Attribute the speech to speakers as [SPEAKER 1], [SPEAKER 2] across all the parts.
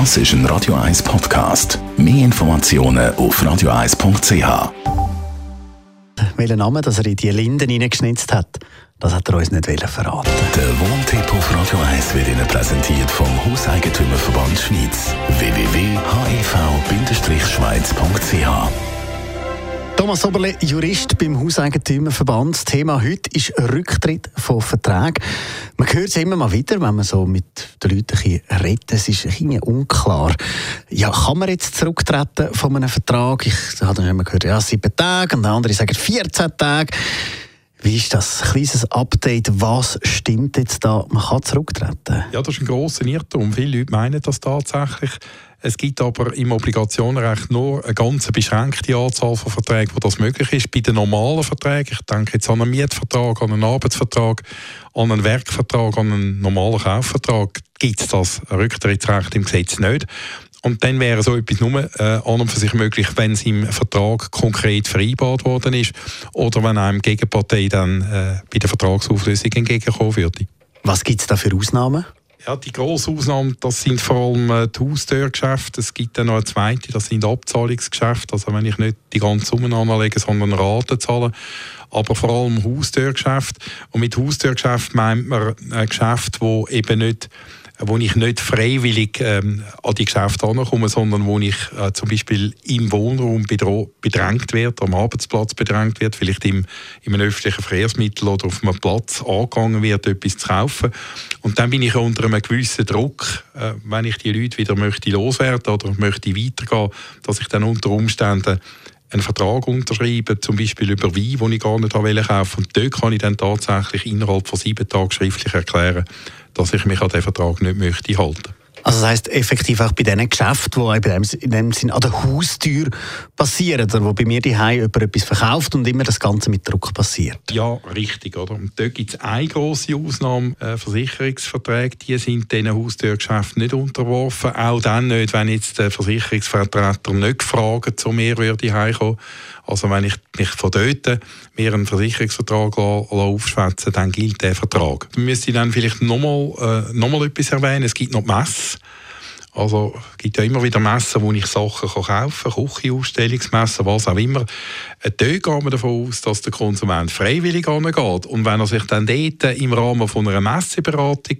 [SPEAKER 1] Das ist ein Radio 1 Podcast. Mehr Informationen auf radio1.ch.
[SPEAKER 2] Welchen Namen dass er in die Linden hineingeschnitzt hat, das hat er uns nicht verraten.
[SPEAKER 1] Der Wohntipp auf Radio 1 wird Ihnen präsentiert vom Hauseigentümerverband Schweiz. www.hev-schweiz.ch
[SPEAKER 2] Thomas Oberle, Jurist beim Hauseigentümerverband. Thema heute ist Rücktritt von Verträgen. Man hört es immer mal wieder, wenn man so mit den Leuten redet. Es ist ein unklar. Ja, kann man jetzt zurücktreten von einem Vertrag? Ich habe dann immer gehört, ja, sieben Tage, und andere sagen 14 Tage. Wie ist das? Ein kleines Update. Was stimmt jetzt da? Man kann zurücktreten.
[SPEAKER 3] Ja, das ist ein grosser Irrtum. Viele Leute meinen das tatsächlich. Es gibt aber im Obligationenrecht nur eine ganz beschränkte Anzahl von Verträgen, wo das möglich ist. Bei den normalen Verträgen, ich denke jetzt an einen Mietvertrag, an einen Arbeitsvertrag, an einen Werkvertrag, an einen normalen Kaufvertrag, gibt es das Rücktrittsrecht im Gesetz nicht. Und dann wäre so etwas nur äh, an und für sich möglich, wenn es im Vertrag konkret vereinbart worden ist oder wenn einem Gegenpartei dann äh, bei der Vertragsauflösung entgegenkommen würde.
[SPEAKER 2] Was gibt es da für Ausnahmen?
[SPEAKER 3] Ja, die grosse Ausnahme, das sind vor allem äh, die Haustürgeschäfte. Es gibt dann noch eine zweite, das sind Abzahlungsgeschäfte. Also wenn ich nicht die ganze Summe anlege, sondern Raten zahle. Aber vor allem Haustürgeschäfte. Und mit Haustürgeschäft meint man ein Geschäft, wo eben nicht wo ich nicht freiwillig ähm, an die Geschäfte ankomme, sondern wo ich äh, zum Beispiel im Wohnraum bedrängt werde, am Arbeitsplatz bedrängt werde, vielleicht im, in einem öffentlichen Verkehrsmittel oder auf einem Platz angegangen wird, etwas zu kaufen. Und dann bin ich unter einem gewissen Druck, äh, wenn ich die Leute wieder möchte loswerden oder möchte weitergehen, dass ich dann unter Umständen einen Vertrag unterschreiben, zum Beispiel über Wein, den ich gar nicht kaufen wollte. Und dort kann ich dann tatsächlich innerhalb von sieben Tagen schriftlich erklären, dass ich mich an diesen Vertrag nicht möchte halten
[SPEAKER 2] also das heisst effektiv auch bei diesen Geschäften, die in dem Sinn an der Haustür passieren, oder wo bei mir die jemand etwas verkauft und immer das Ganze mit Druck passiert.
[SPEAKER 3] Ja, richtig. Oder? Und dort gibt es eine grosse Ausnahme. Äh, Versicherungsverträge die sind diesen Haustürgeschäften nicht unterworfen. Auch dann nicht, wenn jetzt der Versicherungsvertreter nicht fragen zu mir würde heimkommen. Also wenn ich mich von dort mir einen Versicherungsvertrag aufschwätzen dann gilt der Vertrag. Ich müsste dann vielleicht nochmal äh, noch etwas erwähnen. Es gibt noch die Messe. Also es gibt ja immer wieder Messen, wo ich Sachen kaufen kann, Küchenausstellungsmessen, was auch immer. Äh, dort geht man davon aus, dass der Konsument freiwillig angeht. Und wenn er sich dann dort im Rahmen von einer Messeberatung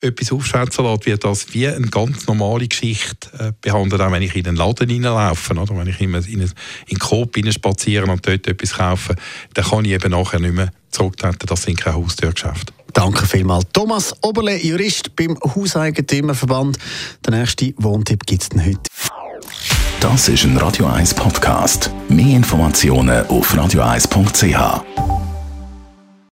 [SPEAKER 3] etwas aufschwätzen lässt, wird das wie eine ganz normale Geschichte äh, behandelt, auch wenn ich in den Laden reinlaufe oder wenn ich in, den Coop spaziere und dort etwas kaufe, dann kann ich eben nachher nicht mehr zurücktreten, das sind keine Haustürgeschäfte.
[SPEAKER 2] Danke vielmals. Thomas Oberle, Jurist beim Hauseigentümerverband. Der nächste Wohntipp gibt es heute.
[SPEAKER 1] Das ist ein Radio 1 Podcast. Mehr Informationen auf radio1.ch.